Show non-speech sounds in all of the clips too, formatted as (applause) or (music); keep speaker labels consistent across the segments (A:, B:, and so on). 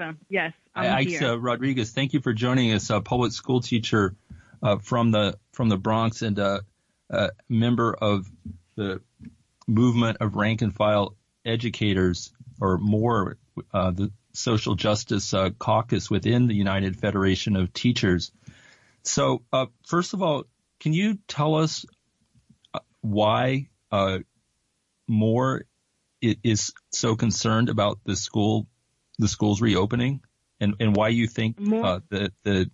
A: Aixa. Yes, I'm.
B: Rodriguez, thank you for joining us. A public school teacher uh, from the from the Bronx and a, a member of the movement of rank and file educators, or MORE, uh, the social justice uh, caucus within the United Federation of Teachers. So, uh, first of all, can you tell us uh, why uh, MORE is so concerned about the school, the schools reopening, and, and why you think uh, the the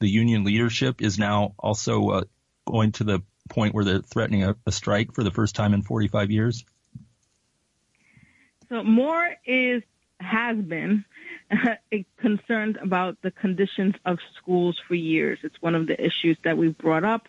B: the union leadership is now also uh, going to the point where they're threatening a, a strike for the first time in 45 years?
A: So MORE is has been (laughs) concerned about the conditions of schools for years. It's one of the issues that we've brought up.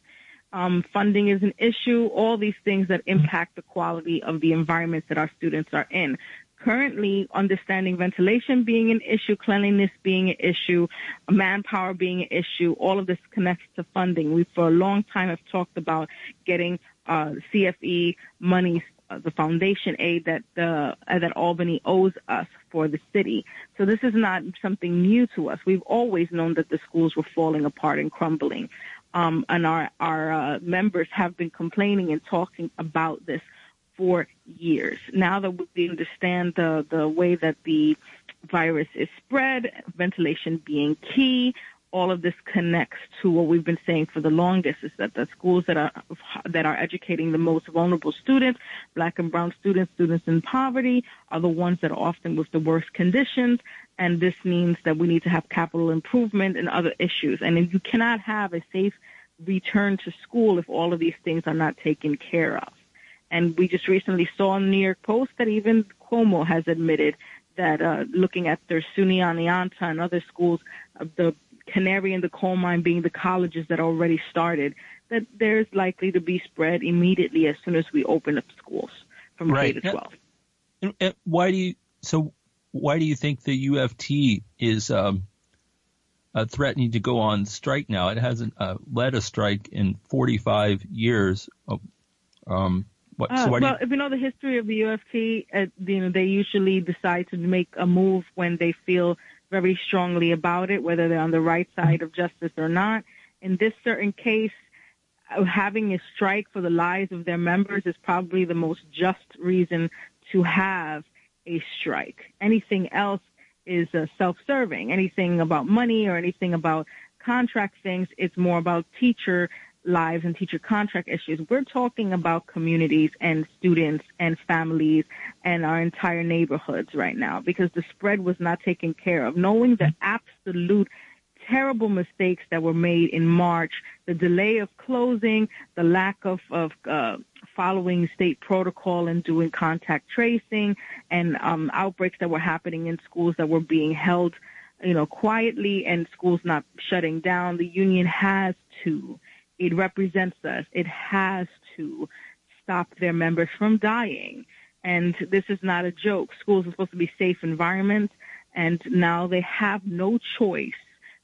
A: Um, funding is an issue, all these things that impact the quality of the environments that our students are in. Currently, understanding ventilation being an issue, cleanliness being an issue, manpower being an issue, all of this connects to funding. We, for a long time, have talked about getting uh, CFE monies uh, the foundation aid that the uh, that Albany owes us for the city. So this is not something new to us. We've always known that the schools were falling apart and crumbling, um, and our our uh, members have been complaining and talking about this for years. Now that we understand the the way that the virus is spread, ventilation being key, all of this connects to what we've been saying for the longest is that the schools that are that are educating the most vulnerable students, black and brown students, students in poverty, are the ones that are often with the worst conditions. And this means that we need to have capital improvement and other issues. And you cannot have a safe return to school if all of these things are not taken care of. And we just recently saw in the New York Post that even Cuomo has admitted that uh, looking at their SUNY Oneonta and other schools, uh, the canary in the coal mine being the colleges that already started, that there's likely to be spread immediately as soon as we open up schools from
B: right.
A: K to 12.
B: And, and why do you, so why do you think the UFT is um, uh, threatening to go on strike now? It hasn't uh, led a strike in 45 years. Um, what,
A: uh,
B: so
A: well,
B: you...
A: if you know the history of the UFT, uh, you know they usually decide to make a move when they feel very strongly about it, whether they're on the right side of justice or not. In this certain case, uh, having a strike for the lives of their members is probably the most just reason to have a strike. Anything else is uh, self-serving. Anything about money or anything about contract things, it's more about teacher lives and teacher contract issues. We're talking about communities and students and families and our entire neighborhoods right now because the spread was not taken care of. Knowing the absolute terrible mistakes that were made in March, the delay of closing, the lack of, of uh, following state protocol and doing contact tracing, and um, outbreaks that were happening in schools that were being held, you know, quietly, and schools not shutting down. The union has to it represents us. It has to stop their members from dying. And this is not a joke. Schools are supposed to be safe environments, and now they have no choice.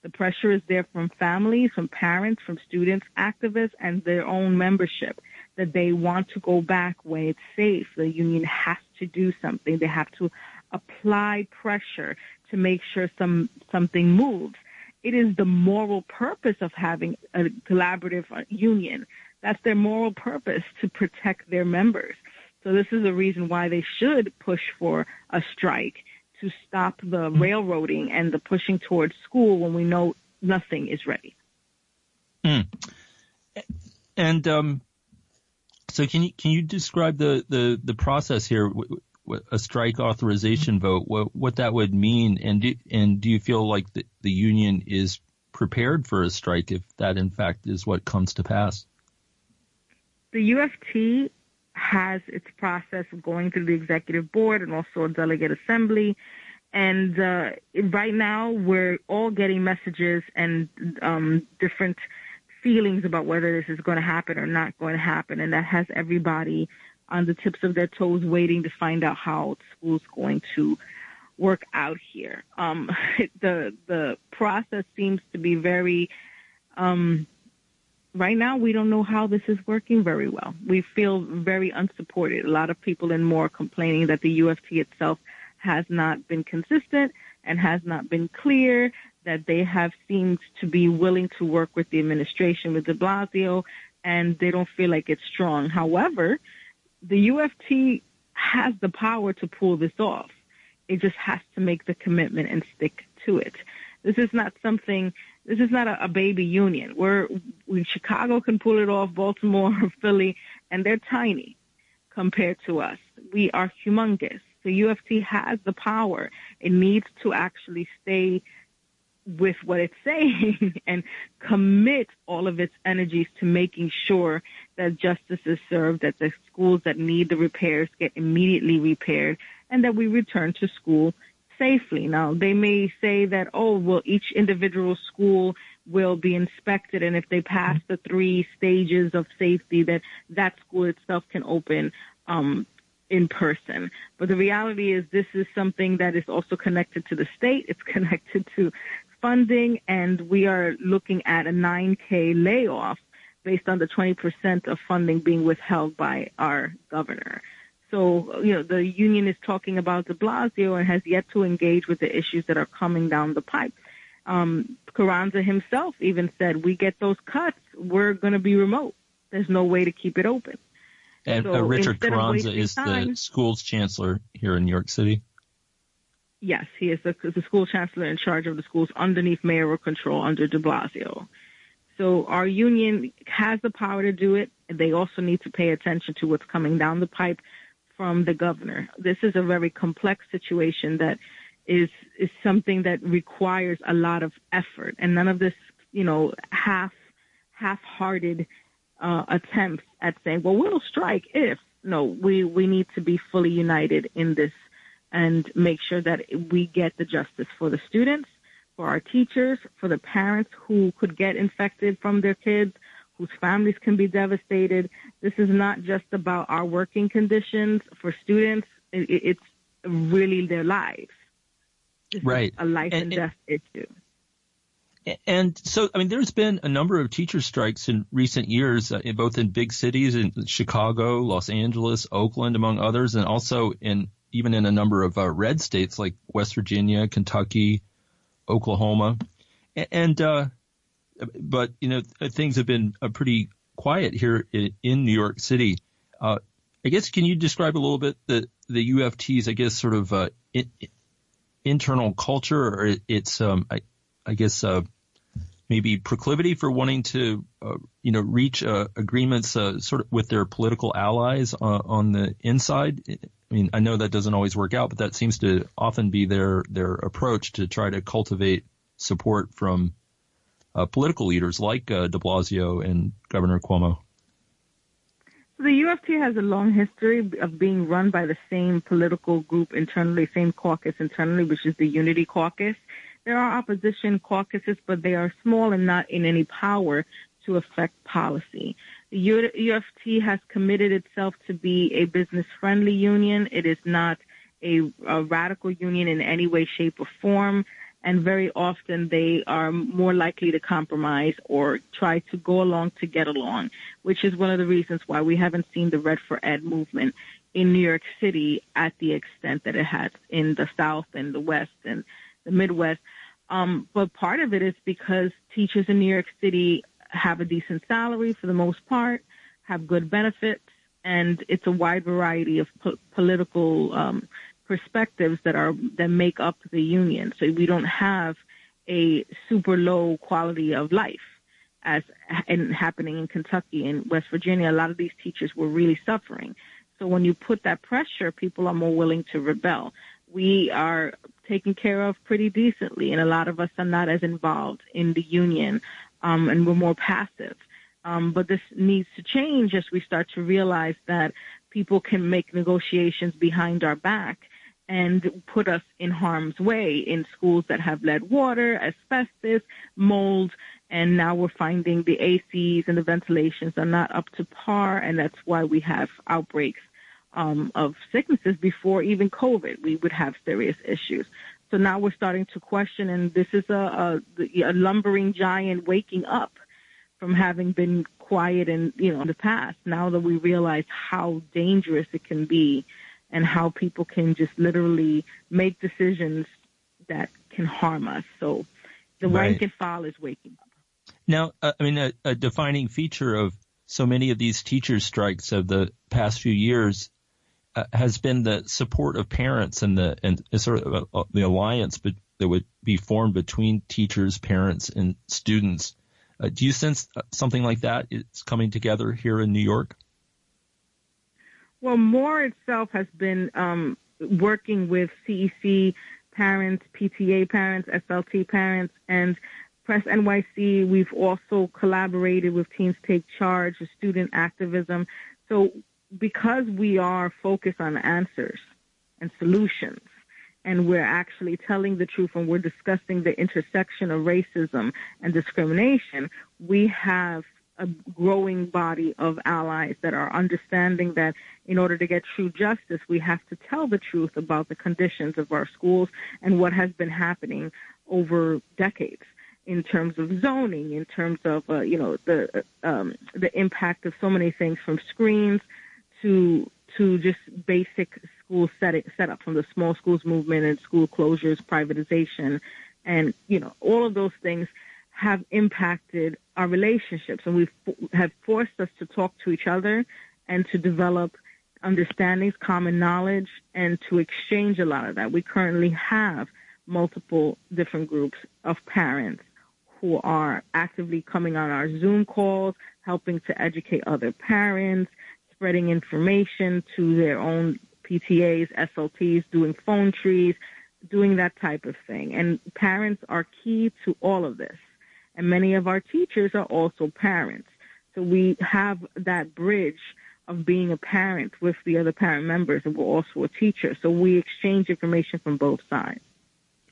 A: The pressure is there from families, from parents, from students, activists, and their own membership that they want to go back when it's safe. The union has to do something. They have to apply pressure to make sure some something moves. It is the moral purpose of having a collaborative union. That's their moral purpose to protect their members. So this is a reason why they should push for a strike to stop the railroading and the pushing towards school when we know nothing is ready.
B: Mm. And um, so, can you can you describe the the, the process here? A strike authorization vote, what, what that would mean, and do, and do you feel like the, the union is prepared for a strike if that in fact is what comes to pass?
A: The UFT has its process of going through the executive board and also a delegate assembly. And uh, right now, we're all getting messages and um, different feelings about whether this is going to happen or not going to happen. And that has everybody on the tips of their toes waiting to find out how school's going to work out here. Um, (laughs) the the process seems to be very um, right now we don't know how this is working very well. We feel very unsupported. A lot of people in MORE complaining that the UFT itself has not been consistent and has not been clear, that they have seemed to be willing to work with the administration, with de Blasio, and they don't feel like it's strong. However, the UFT has the power to pull this off. It just has to make the commitment and stick to it. This is not something, this is not a, a baby union. We're Where Chicago can pull it off, Baltimore, (laughs) Philly, and they're tiny compared to us. We are humongous. The UFT has the power. It needs to actually stay with what it's (laughs) saying and commit all of its energies to making sure that justice is served, that the schools that need the repairs get immediately repaired, and that we return to school safely. Now, they may say that, oh, well, each individual school will be inspected, and if they pass the three stages of safety, that that school itself can open um, in person. But the reality is this is something that is also connected to the state. It's (laughs) connected to funding, and we are looking at a 9K layoff based on the 20% of funding being withheld by our governor. So, you know, the union is talking about de Blasio and has yet to engage with the issues that are coming down the pipe. Um, Carranza himself even said, we get those cuts, we're going to be remote. There's no way to keep it open.
B: And uh, so uh, Richard Carranza is time, the school's chancellor here in New York City.
A: Yes, he is the, the school chancellor in charge of the schools underneath mayoral control under de Blasio. So our union has the power to do it. They also need to pay attention to what's coming down the pipe from the governor. This is a very complex situation that is is something that requires a lot of effort and none of this, you know, half half-hearted uh, attempts at saying, "Well, we'll strike if." No, we we need to be fully united in this and make sure that we get the justice for the students, for our teachers, for the parents who could get infected from their kids, whose families can be devastated. This is not just about our working conditions for students. It's really their lives. This
B: right.
A: a life and, and death issue.
B: And so, I mean, there's been a number of teacher strikes in recent years, uh, both in big cities in Chicago, Los Angeles, Oakland, among others, and also in even in a number of uh, red states like West Virginia, Kentucky, Oklahoma, and uh, but you know things have been uh, pretty quiet here in, New York City. Uh, I guess can you describe a little bit the the UFT's I guess sort of uh, in, internal culture or its um, I, I guess uh, maybe proclivity for wanting to uh, you know reach uh, agreements sort of with their political allies on the inside I mean, I know that doesn't always work out, but that seems to often be their their approach to try to cultivate support from uh, political leaders like uh, De Blasio and Governor Cuomo.
A: The UFT has a long history of being run by the same political group internally, same caucus internally, which is the Unity Caucus. There are opposition caucuses, but they are small and not in any power to affect policy. UFT has committed itself to be a business friendly union. It is not a, a, radical union in any way, shape, or form. And very often they are more likely to compromise or try to go along to get along, which is one of the reasons why we haven't seen the Red for Ed movement in New York City at the extent that it has in the South and the West and the Midwest. Um, but part of it is because teachers in New York City have a decent salary for the most part, have good benefits, and it's a wide variety of po- political um, perspectives that are that make up the union. So we don't have a super low quality of life as and happening in Kentucky and West Virginia. A lot of these teachers were really suffering. So when you put that pressure, people are more willing to rebel. We are taken care of pretty decently, and a lot of us are not as involved in the union um, and we're more passive. Um, but this needs to change as we start to realize that people can make negotiations behind our back and put us in harm's way in schools that have lead water, asbestos, mold, and now we're finding the ACs and the ventilations are not up to par, and that's why we have outbreaks um, of sicknesses before even COVID. We would have serious issues. So now we're starting to question, and this is a, a, a lumbering giant waking up from having been quiet in you know in the past. Now that we realize how dangerous it can be, and how people can just literally make decisions that can harm us. So the right. rank and file is waking up.
B: Now, uh, I mean, a, a, defining feature of so many of these teacher strikes of the past few years uh, has been the support of parents and the and sort of uh, the alliance but, that would be formed between teachers, parents, and students. Uh, do you sense uh, something like that is coming together here in New York?
A: Well, MORE itself has been um, working with CEC parents, PTA parents, SLT parents, and Press NYC. We've also collaborated with Teens Take Charge, student activism. So because we are focused on answers and solutions, and we're actually telling the truth and we're discussing the intersection of racism and discrimination, we have a growing body of allies that are understanding that in order to get true justice, we have to tell the truth about the conditions of our schools and what has been happening over decades in terms of zoning, in terms of uh, you know the um, the impact of so many things from screens to to just basic school set set up from the small schools movement and school closures, privatization, and you know all of those things have impacted our relationships and we have forced us to talk to each other and to develop understandings, common knowledge, and to exchange a lot of that. We currently have multiple different groups of parents who are actively coming on our Zoom calls, helping to educate other parents, spreading information to their own PTAs, SLTs, doing phone trees, doing that type of thing. And parents are key to all of this. And many of our teachers are also parents. So we have that bridge of being a parent with the other parent members, and we're also a teacher. So we exchange information from both sides.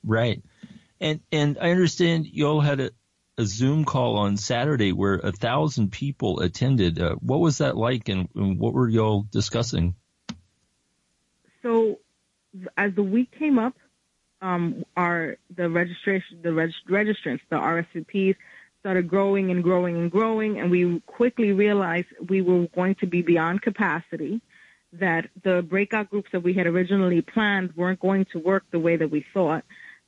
B: Right. And and I understand you all had a, a Zoom call on Saturday where a thousand people attended. Uh, what was that like, and, and what were y'all discussing?
A: So, as the week came up, um, our the registration, the reg- registrants, the RSVPs started growing and growing and growing, and we quickly realized we were going to be beyond capacity. That the breakout groups that we had originally planned weren't going to work the way that we thought.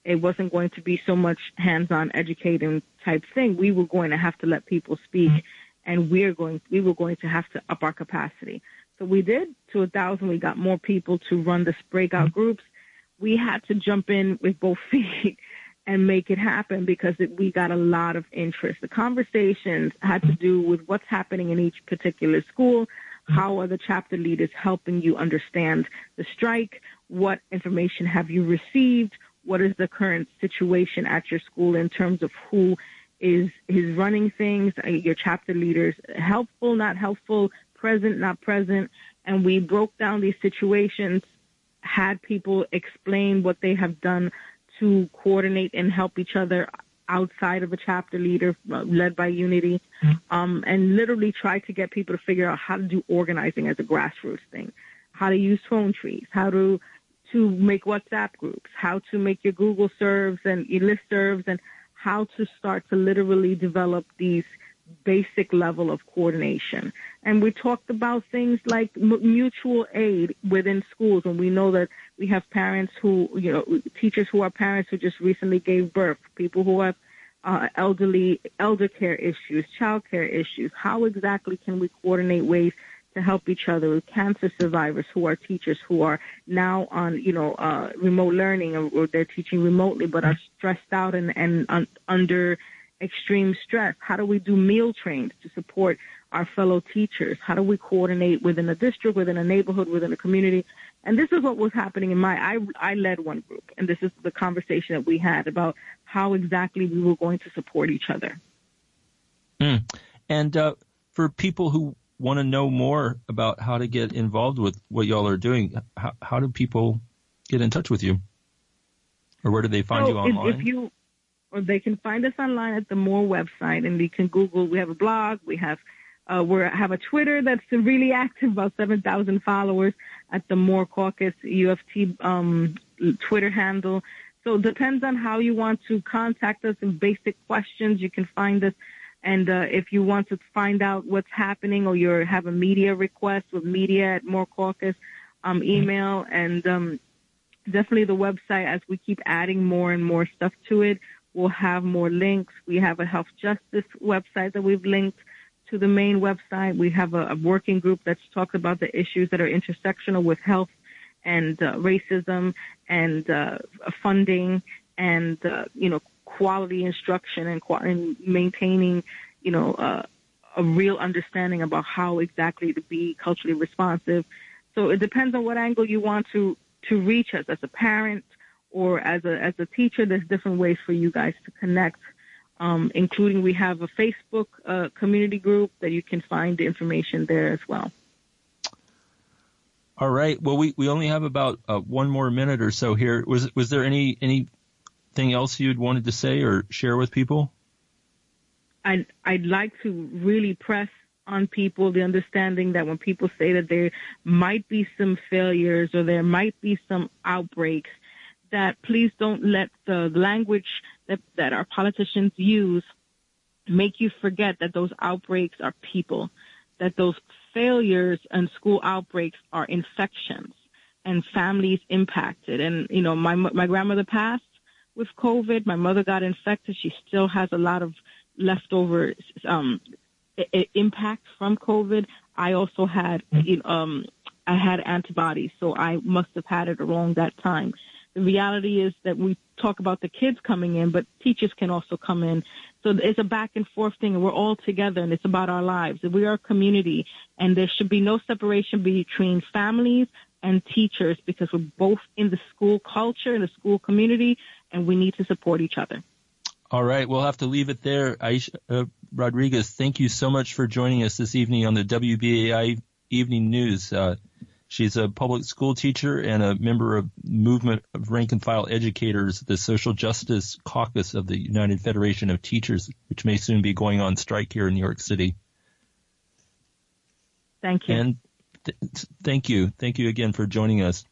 A: It wasn't going to be so much hands-on educating type thing. We were going to have to let people speak, mm-hmm. and we're going we were going to have to up our capacity. So we did to a thousand. We got more people to run the breakout mm-hmm. groups we had to jump in with both (laughs) feet and make it happen because it, we got a lot of interest. The conversations had to do with what's happening in each particular school, mm-hmm. how are the chapter leaders helping you understand the strike, what information have you received, what is the current situation at your school in terms of who is is running things, your chapter leaders helpful, not helpful, present, not present, and we broke down these situations had people explain what they have done to coordinate and help each other outside of a chapter leader uh, led by Unity, um, and literally try to get people to figure out how to do organizing as a grassroots thing, how to use phone trees, how to to make WhatsApp groups, how to make your Google serves and your serves, and how to start to literally develop these basic level of coordination. And we talked about things like mutual aid within schools. And we know that we have parents who, you know, teachers who are parents who just recently gave birth, people who have uh, elderly, elder care issues, child care issues. How exactly can we coordinate ways to help each other with cancer survivors who are teachers who are now on, you know, uh, remote learning or, or, they're teaching remotely but are stressed out and, and un- under extreme stress? How do we do meal trains to support our fellow teachers? How do we coordinate within a district, within a neighborhood, within a community? And this is what was happening in my, I, I led one group, and this is the conversation that we had about how exactly we were going to support each other.
B: Mm. And uh, for people who want to know more about how to get involved with what y'all are doing, how, how do people get in touch with you? Or where do they find
A: so
B: you online?
A: If, if you, or they can find us online at the MORE website, and they can Google. We have a blog. We have uh, we have a Twitter that's really active, about 7,000 followers at the MORE Caucus UFT um, Twitter handle. So it depends on how you want to contact us in basic questions. You can find us. And uh, if you want to find out what's happening or you have a media request with media at MORE Caucus, um, email and um, definitely the website as we keep adding more and more stuff to it. We'll have more links. We have a health justice website that we've linked to the main website. We have a, a working group that's talked about the issues that are intersectional with health and uh, racism and uh, funding and uh, you know quality instruction and, and maintaining you know uh, a real understanding about how exactly to be culturally responsive. So it depends on what angle you want to to reach us as a parent or as a as a teacher. There's different ways for you guys to connect. Um, including we have a Facebook uh, community group that you can find the information there as well.
B: All right. Well, we, we only have about uh, one more minute or so here. Was was there any anything else you'd wanted to say or share with people?
A: I'd I'd like to really press on people the understanding that when people say that there might be some failures or there might be some outbreaks, that please don't let the language that, that our politicians use make you forget that those outbreaks are people, that those failures and school outbreaks are infections and families impacted. And, you know, my, my grandmother passed with COVID. My mother got infected. She still has a lot of leftover, um, impact from COVID. I also had, um, I had antibodies, so I must have had it around that time. The reality is that we talk about the kids coming in, but teachers can also come in. So it's a back and forth thing, and we're all together, and it's about our lives. We are a community, and there should be no separation between families and teachers because we're both in the school culture, in the school community, and we need to support each other.
B: All right, we'll have to leave it there. Aixa uh, Rodriguez, thank you so much for joining us this evening on the WBAI Evening News. Uh, She's a public school teacher and a member of movement of rank and file educators, the Social Justice Caucus of the United Federation of Teachers, which may soon be going on strike here in New York City.
A: Thank you.
B: And th- thank you. Thank you again for joining us.